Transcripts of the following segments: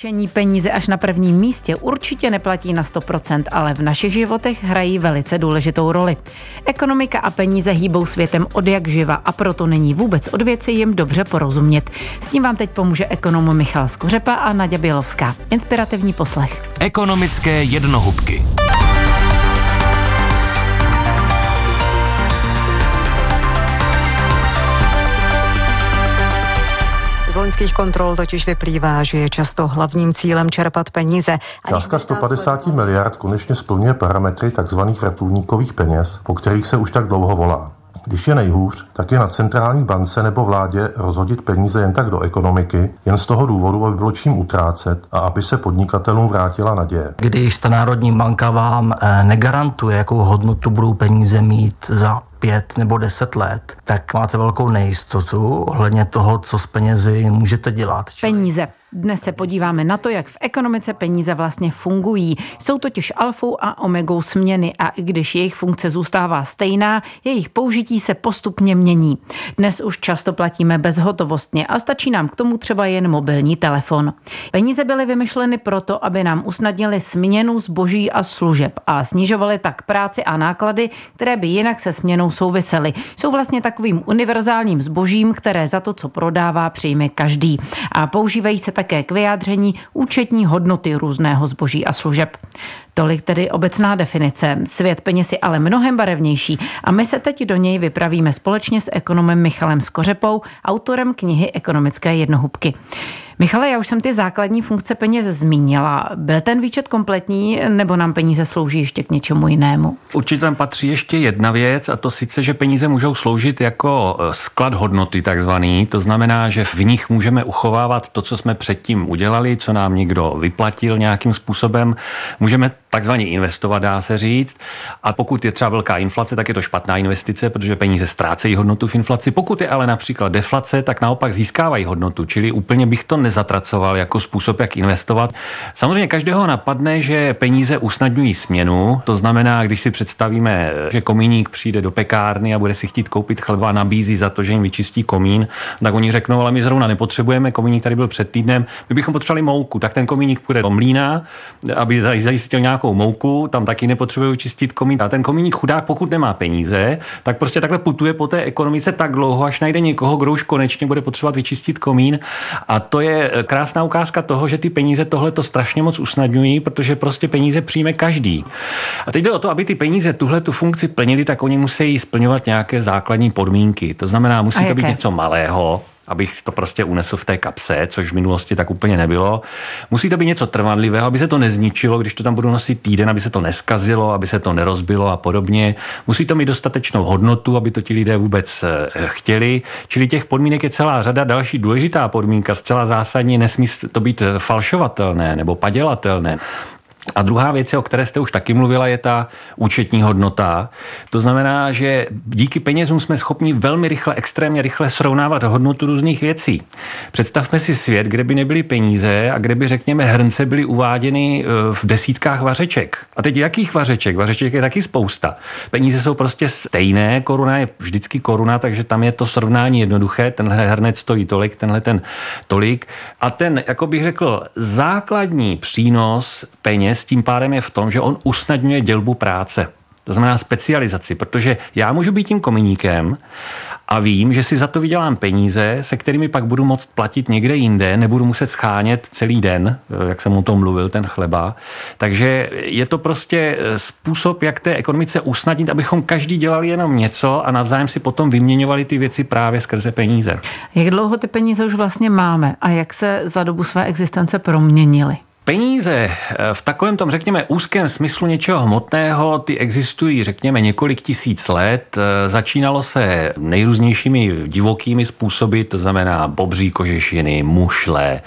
Čení peníze až na prvním místě určitě neplatí na 100%, ale v našich životech hrají velice důležitou roli. Ekonomika a peníze hýbou světem od jak živa a proto není vůbec od věci jim dobře porozumět. S tím vám teď pomůže ekonom Michal Skořepa a Naděja Bělovská. Inspirativní poslech. Ekonomické jednohubky. Loňských kontrol totiž vyplývá, že je často hlavním cílem čerpat peníze. Částka 150 miliard konečně splňuje parametry tzv. vrtulníkových peněz, po kterých se už tak dlouho volá. Když je nejhůř, tak je na centrální bance nebo vládě rozhodit peníze jen tak do ekonomiky, jen z toho důvodu, aby bylo čím utrácet a aby se podnikatelům vrátila naděje. Když ta Národní banka vám eh, negarantuje, jakou hodnotu budou peníze mít za pět nebo deset let, tak máte velkou nejistotu ohledně toho, co s penězi můžete dělat. Peníze. Dnes se podíváme na to, jak v ekonomice peníze vlastně fungují. Jsou totiž alfou a omegou směny a i když jejich funkce zůstává stejná, jejich použití se postupně mění. Dnes už často platíme bezhotovostně a stačí nám k tomu třeba jen mobilní telefon. Peníze byly vymyšleny proto, aby nám usnadnili směnu zboží a služeb a snižovaly tak práci a náklady, které by jinak se směnou souvisely. Jsou vlastně takovým univerzálním zbožím, které za to, co prodává, přijme každý. A používají se také k vyjádření účetní hodnoty různého zboží a služeb. Tolik tedy obecná definice. Svět peněz je ale mnohem barevnější a my se teď do něj vypravíme společně s ekonomem Michalem Skořepou, autorem knihy Ekonomické jednohubky. Michale, já už jsem ty základní funkce peněz zmínila. Byl ten výčet kompletní nebo nám peníze slouží ještě k něčemu jinému? Určitě tam patří ještě jedna věc a to sice, že peníze můžou sloužit jako e, sklad hodnoty takzvaný. To znamená, že v nich můžeme uchovávat to, co jsme předtím udělali, co nám někdo vyplatil nějakým způsobem. Můžeme takzvaně investovat, dá se říct. A pokud je třeba velká inflace, tak je to špatná investice, protože peníze ztrácejí hodnotu v inflaci. Pokud je ale například deflace, tak naopak získávají hodnotu. Čili úplně bych to nezatracoval jako způsob, jak investovat. Samozřejmě každého napadne, že peníze usnadňují směnu. To znamená, když si představíme, že komíník přijde do pekárny a bude si chtít koupit chleba a nabízí za to, že jim vyčistí komín, tak oni řeknou, ale my zrovna nepotřebujeme, komíník tady byl před týdnem, my bychom potřebovali mouku, tak ten komíník půjde do mlína, aby zajistil nějakou mouku, tam taky nepotřebuje čistit komín. A ten komíník chudák, pokud nemá peníze, tak prostě takhle putuje po té ekonomice tak dlouho, až najde někoho, kdo už konečně bude potřebovat vyčistit komín. A to je krásná ukázka toho, že ty peníze tohle to strašně moc usnadňují, protože prostě peníze přijme každý. A teď jde o to, aby ty peníze tuhle tu funkci plnili, tak oni musí splňovat nějaké základní podmínky. To znamená, musí to být něco malého, abych to prostě unesl v té kapse, což v minulosti tak úplně nebylo. Musí to být něco trvanlivého, aby se to nezničilo, když to tam budu nosit týden, aby se to neskazilo, aby se to nerozbilo a podobně. Musí to mít dostatečnou hodnotu, aby to ti lidé vůbec eh, chtěli. Čili těch podmínek je celá řada. Další důležitá podmínka, zcela zásadně, nesmí to být falšovatelné nebo padělatelné. A druhá věc, o které jste už taky mluvila, je ta účetní hodnota. To znamená, že díky penězům jsme schopni velmi rychle, extrémně rychle srovnávat hodnotu různých věcí. Představme si svět, kde by nebyly peníze a kde by, řekněme, hrnce byly uváděny e, v desítkách vařeček. A teď jakých vařeček? Vařeček je taky spousta. Peníze jsou prostě stejné, koruna je vždycky koruna, takže tam je to srovnání jednoduché. Tenhle hrnec stojí tolik, tenhle ten tolik. A ten, jako bych řekl, základní přínos peněz s tím pádem je v tom, že on usnadňuje dělbu práce. To znamená specializaci, protože já můžu být tím kominíkem a vím, že si za to vydělám peníze, se kterými pak budu moct platit někde jinde, nebudu muset schánět celý den, jak jsem o tom mluvil, ten chleba. Takže je to prostě způsob, jak té ekonomice usnadnit, abychom každý dělali jenom něco a navzájem si potom vyměňovali ty věci právě skrze peníze. Jak dlouho ty peníze už vlastně máme a jak se za dobu své existence proměnily? Peníze eh, v takovém tom, řekněme, úzkém smyslu něčeho hmotného, ty existují, řekněme, několik tisíc let. Eh, začínalo se nejrůznějšími divokými způsoby, to znamená bobří kožešiny, mušle,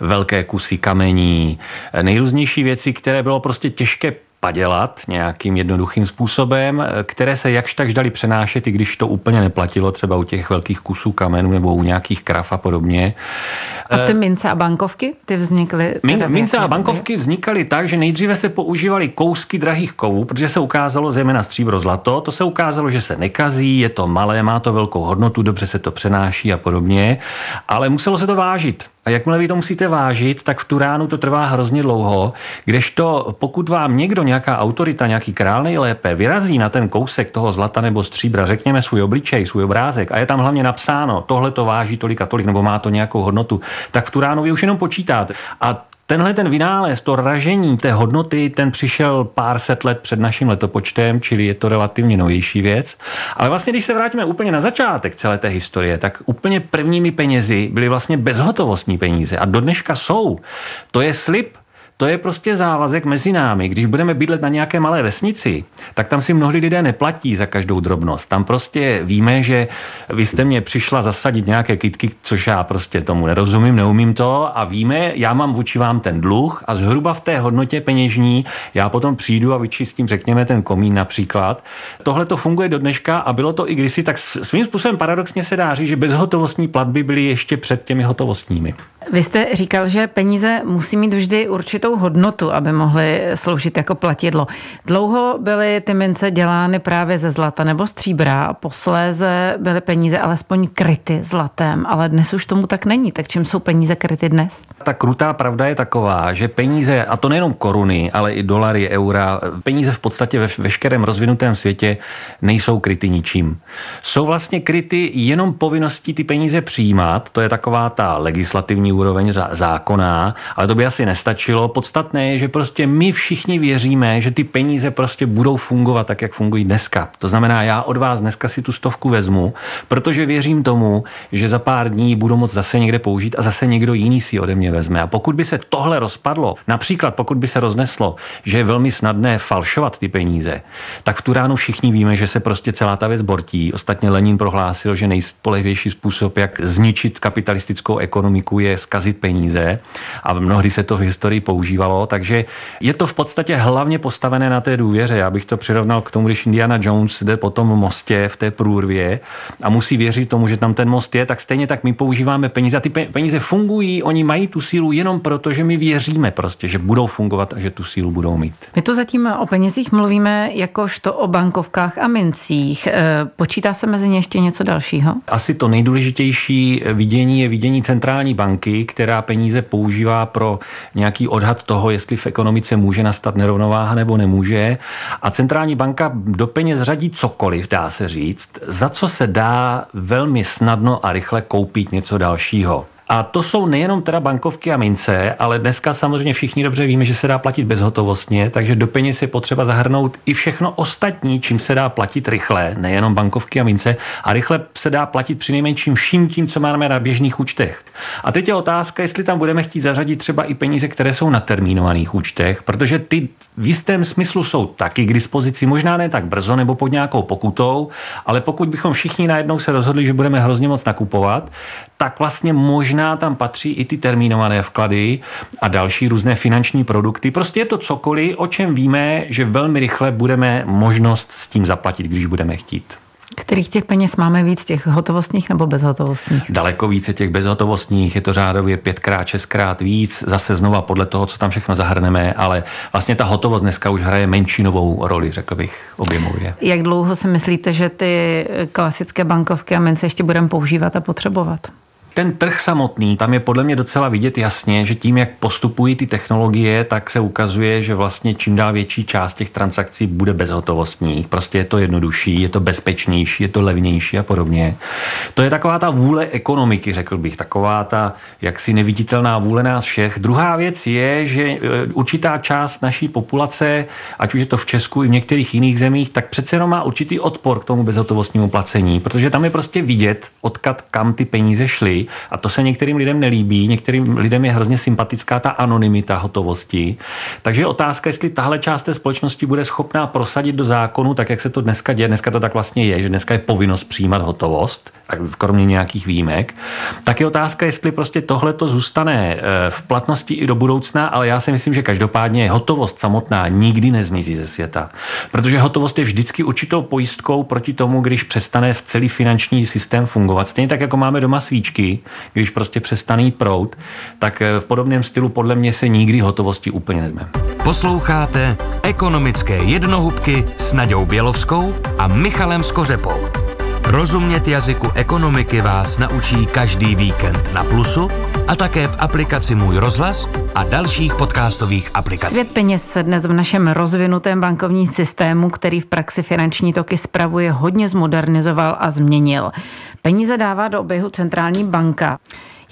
velké kusy kamení, eh, nejrůznější věci, které bylo prostě těžké padělat nějakým jednoduchým způsobem, které se jakž takž dali přenášet, i když to úplně neplatilo třeba u těch velkých kusů kamenů nebo u nějakých krav a podobně. A ty mince a bankovky, ty vznikly? Min, mince a bankovky vznikaly tak, že nejdříve se používaly kousky drahých kovů, protože se ukázalo zejména stříbro zlato, to se ukázalo, že se nekazí, je to malé, má to velkou hodnotu, dobře se to přenáší a podobně, ale muselo se to vážit. A jakmile vy to musíte vážit, tak v tu ránu to trvá hrozně dlouho, kdežto pokud vám někdo, nějaká autorita, nějaký král nejlépe, vyrazí na ten kousek toho zlata nebo stříbra, řekněme svůj obličej, svůj obrázek a je tam hlavně napsáno, tohle to váží tolik a tolik, nebo má to nějakou hodnotu, tak v tu ránu vy už jenom počítáte. A Tenhle ten vynález, to ražení té hodnoty, ten přišel pár set let před naším letopočtem, čili je to relativně novější věc. Ale vlastně, když se vrátíme úplně na začátek celé té historie, tak úplně prvními penězi byly vlastně bezhotovostní peníze a do dneška jsou. To je slib to je prostě závazek mezi námi. Když budeme bydlet na nějaké malé vesnici, tak tam si mnohdy lidé neplatí za každou drobnost. Tam prostě víme, že vy jste mě přišla zasadit nějaké kitky, což já prostě tomu nerozumím, neumím to a víme, já mám vůči vám ten dluh a zhruba v té hodnotě peněžní já potom přijdu a vyčistím, řekněme, ten komín například. Tohle to funguje do dneška a bylo to i kdysi, tak svým způsobem paradoxně se dá říct, že bezhotovostní platby byly ještě před těmi hotovostními. Vy jste říkal, že peníze musí mít vždy určitou hodnotu, aby mohly sloužit jako platidlo. Dlouho byly ty mince dělány právě ze zlata nebo stříbra, posléze byly peníze alespoň kryty zlatem, ale dnes už tomu tak není. Tak čím jsou peníze kryty dnes? Ta krutá pravda je taková, že peníze, a to nejenom koruny, ale i dolary, eura, peníze v podstatě ve veškerém rozvinutém světě nejsou kryty ničím. Jsou vlastně kryty jenom povinností ty peníze přijímat, to je taková ta legislativní úroveň zákonná, ale to by asi nestačilo. Podstatné je, že prostě my všichni věříme, že ty peníze prostě budou fungovat tak, jak fungují dneska. To znamená, já od vás dneska si tu stovku vezmu, protože věřím tomu, že za pár dní budu moct zase někde použít a zase někdo jiný si ode mě vezme. A pokud by se tohle rozpadlo, například pokud by se rozneslo, že je velmi snadné falšovat ty peníze, tak v tu ránu všichni víme, že se prostě celá ta věc bortí. Ostatně Lenin prohlásil, že nejspolehlivější způsob, jak zničit kapitalistickou ekonomiku, je zkazit peníze a mnohdy se to v historii používalo, takže je to v podstatě hlavně postavené na té důvěře. Já bych to přirovnal k tomu, když Indiana Jones jde po tom mostě v té průrvě a musí věřit tomu, že tam ten most je, tak stejně tak my používáme peníze a ty peníze fungují, oni mají tu sílu jenom proto, že my věříme prostě, že budou fungovat a že tu sílu budou mít. My tu zatím o penězích mluvíme jakožto o bankovkách a mincích. E, počítá se mezi ně ještě něco dalšího? Asi to nejdůležitější vidění je vidění centrální banky, která peníze používá pro nějaký odhad toho, jestli v ekonomice může nastat nerovnováha nebo nemůže. A centrální banka do peněz řadí cokoliv, dá se říct, za co se dá velmi snadno a rychle koupit něco dalšího. A to jsou nejenom teda bankovky a mince, ale dneska samozřejmě všichni dobře víme, že se dá platit bezhotovostně, takže do peněz je potřeba zahrnout i všechno ostatní, čím se dá platit rychle, nejenom bankovky a mince, a rychle se dá platit při nejmenším vším tím, co máme na běžných účtech. A teď je otázka, jestli tam budeme chtít zařadit třeba i peníze, které jsou na termínovaných účtech, protože ty v jistém smyslu jsou taky k dispozici, možná ne tak brzo nebo pod nějakou pokutou, ale pokud bychom všichni najednou se rozhodli, že budeme hrozně moc nakupovat, tak vlastně možná tam patří i ty termínované vklady a další různé finanční produkty. Prostě je to cokoliv, o čem víme, že velmi rychle budeme možnost s tím zaplatit, když budeme chtít. Kterých těch peněz máme víc, těch hotovostních nebo bezhotovostních? Daleko více těch bezhotovostních, je to řádově pětkrát, šestkrát víc, zase znova podle toho, co tam všechno zahrneme, ale vlastně ta hotovost dneska už hraje menšinovou roli, řekl bych, objemově. Jak dlouho si myslíte, že ty klasické bankovky a mince ještě budeme používat a potřebovat? Ten trh samotný, tam je podle mě docela vidět jasně, že tím, jak postupují ty technologie, tak se ukazuje, že vlastně čím dál větší část těch transakcí bude bezhotovostních. Prostě je to jednodušší, je to bezpečnější, je to levnější a podobně. To je taková ta vůle ekonomiky, řekl bych, taková ta jaksi neviditelná vůle nás všech. Druhá věc je, že e, určitá část naší populace, ať už je to v Česku i v některých jiných zemích, tak přece jenom má určitý odpor k tomu bezhotovostnímu placení, protože tam je prostě vidět, odkud kam ty peníze šly a to se některým lidem nelíbí, některým lidem je hrozně sympatická ta anonymita hotovosti. Takže je otázka, jestli tahle část té společnosti bude schopná prosadit do zákonu, tak jak se to dneska děje. Dneska to tak vlastně je, že dneska je povinnost přijímat hotovost, kromě nějakých výjimek. Tak je otázka, jestli prostě tohle to zůstane eh, v platnosti i do budoucna, ale já si myslím, že každopádně hotovost samotná nikdy nezmizí ze světa. Protože hotovost je vždycky určitou pojistkou proti tomu, když přestane v celý finanční systém fungovat. Stejně tak, jako máme doma svíčky, když prostě přestane jít prout, tak eh, v podobném stylu podle mě se nikdy hotovosti úplně nezme. Posloucháte ekonomické jednohubky s Naďou Bělovskou a Michalem Skořepou. Rozumět jazyku ekonomiky vás naučí každý víkend na Plusu a také v aplikaci Můj rozhlas a dalších podcastových aplikacích. Svět peněz se dnes v našem rozvinutém bankovním systému, který v praxi finanční toky spravuje, hodně zmodernizoval a změnil. Peníze dává do oběhu centrální banka.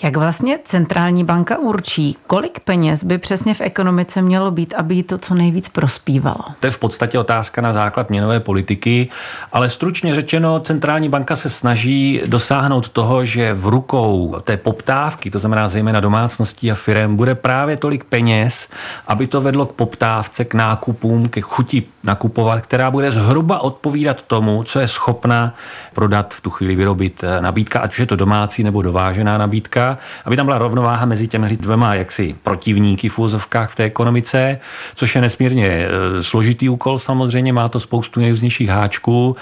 Jak vlastně centrální banka určí, kolik peněz by přesně v ekonomice mělo být, aby jí to co nejvíc prospívalo? To je v podstatě otázka na základ měnové politiky, ale stručně řečeno, centrální banka se snaží dosáhnout toho, že v rukou té poptávky, to znamená zejména domácností a firm, bude právě tolik peněz, aby to vedlo k poptávce, k nákupům, ke chuti nakupovat, která bude zhruba odpovídat tomu, co je schopna prodat v tu chvíli vyrobit nabídka, ať už je to domácí nebo dovážená nabídka aby tam byla rovnováha mezi těmi dvěma jaksi protivníky v úzovkách v té ekonomice, což je nesmírně e, složitý úkol samozřejmě, má to spoustu nejrůznějších háčků,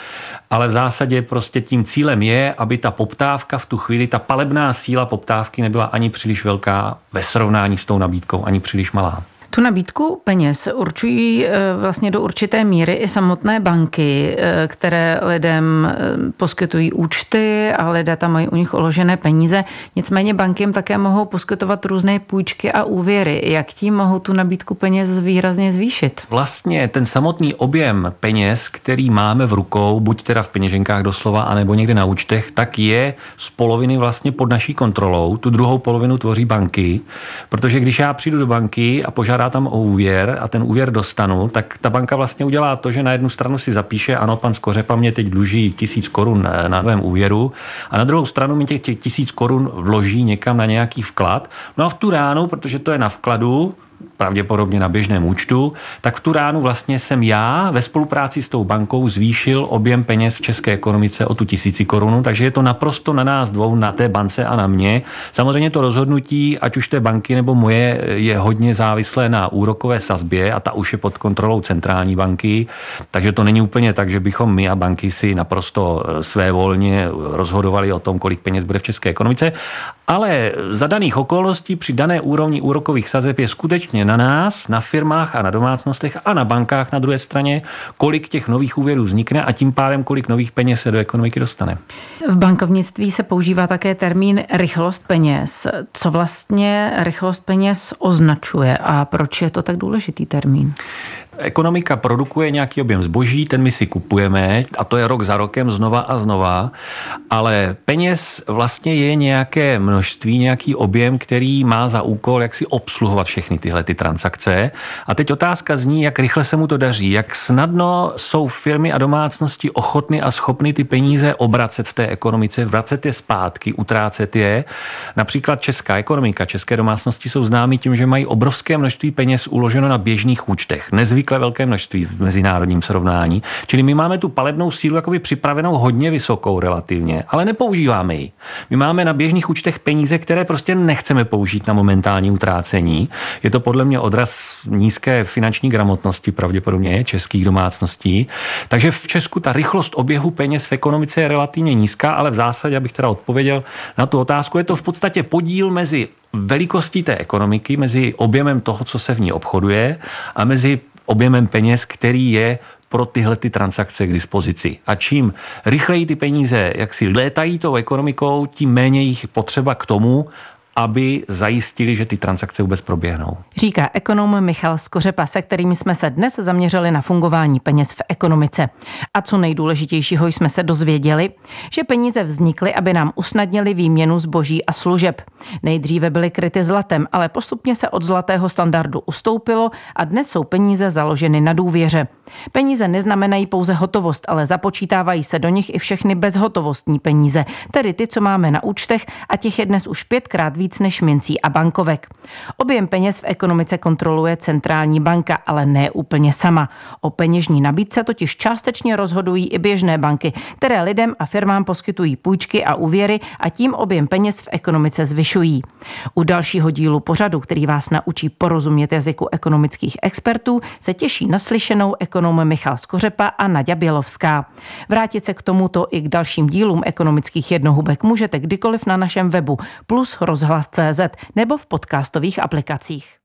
ale v zásadě prostě tím cílem je, aby ta poptávka v tu chvíli, ta palebná síla poptávky nebyla ani příliš velká ve srovnání s tou nabídkou, ani příliš malá. Tu nabídku peněz určují eh, vlastně do určité míry i samotné banky, eh, které lidem eh, poskytují účty a lidé tam mají u nich uložené peníze. Nicméně banky jim také mohou poskytovat různé půjčky a úvěry. Jak tím mohou tu nabídku peněz výrazně zvýšit? Vlastně ten samotný objem peněz, který máme v rukou, buď teda v peněženkách doslova, anebo někde na účtech, tak je z poloviny vlastně pod naší kontrolou. Tu druhou polovinu tvoří banky, protože když já přijdu do banky a požádám požádá tam o úvěr a ten úvěr dostanu, tak ta banka vlastně udělá to, že na jednu stranu si zapíše, ano, pan Skořepa mě teď dluží tisíc korun na novém úvěru a na druhou stranu mi těch, těch tisíc korun vloží někam na nějaký vklad. No a v tu ránu, protože to je na vkladu, pravděpodobně na běžném účtu, tak v tu ránu vlastně jsem já ve spolupráci s tou bankou zvýšil objem peněz v české ekonomice o tu tisíci korunu, takže je to naprosto na nás dvou, na té bance a na mě. Samozřejmě to rozhodnutí, ať už té banky nebo moje, je hodně závislé na úrokové sazbě a ta už je pod kontrolou centrální banky, takže to není úplně tak, že bychom my a banky si naprosto eh, své volně rozhodovali o tom, kolik peněz bude v české ekonomice, ale za daných okolností při dané úrovni úrokových sazeb je skutečně na nás, na firmách a na domácnostech a na bankách na druhé straně, kolik těch nových úvěrů vznikne a tím pádem kolik nových peněz se do ekonomiky dostane. V bankovnictví se používá také termín rychlost peněz. Co vlastně rychlost peněz označuje a proč je to tak důležitý termín? Ekonomika produkuje nějaký objem zboží, ten my si kupujeme a to je rok za rokem znova a znova, ale peněz vlastně je nějaké množství, nějaký objem, který má za úkol, jak si obsluhovat všechny tyhle ty transakce. A teď otázka zní, jak rychle se mu to daří, jak snadno jsou firmy a domácnosti ochotny a schopny ty peníze obracet v té ekonomice, vracet je zpátky, utrácet je. Například česká ekonomika, české domácnosti jsou známy tím, že mají obrovské množství peněz uloženo na běžných účtech. Nezvyk obvykle velké množství v mezinárodním srovnání. Čili my máme tu palebnou sílu jakoby připravenou hodně vysokou relativně, ale nepoužíváme ji. My máme na běžných účtech peníze, které prostě nechceme použít na momentální utrácení. Je to podle mě odraz nízké finanční gramotnosti pravděpodobně českých domácností. Takže v Česku ta rychlost oběhu peněz v ekonomice je relativně nízká, ale v zásadě, abych teda odpověděl na tu otázku, je to v podstatě podíl mezi velikostí té ekonomiky, mezi objemem toho, co se v ní obchoduje a mezi objemem peněz, který je pro tyhle ty transakce k dispozici. A čím rychleji ty peníze jak si létají tou ekonomikou, tím méně jich potřeba k tomu, aby zajistili, že ty transakce vůbec proběhnou. Říká ekonom Michal Skořepa, se kterými jsme se dnes zaměřili na fungování peněz v ekonomice. A co nejdůležitějšího jsme se dozvěděli, že peníze vznikly, aby nám usnadnili výměnu zboží a služeb. Nejdříve byly kryty zlatem, ale postupně se od zlatého standardu ustoupilo a dnes jsou peníze založeny na důvěře. Peníze neznamenají pouze hotovost, ale započítávají se do nich i všechny bezhotovostní peníze, tedy ty, co máme na účtech a těch je dnes už pětkrát víc než mincí a bankovek. Objem peněz v ekonomice kontroluje centrální banka, ale ne úplně sama. O peněžní nabídce totiž částečně rozhodují i běžné banky, které lidem a firmám poskytují půjčky a úvěry a tím objem peněz v ekonomice zvyšují. U dalšího dílu pořadu, který vás naučí porozumět jazyku ekonomických expertů, se těší naslyšenou ekonom Michal Skořepa a Nadia Bělovská. Vrátit se k tomuto i k dalším dílům ekonomických jednohubek můžete kdykoliv na našem webu plus rozhlas rozhlas.cz nebo v podcastových aplikacích.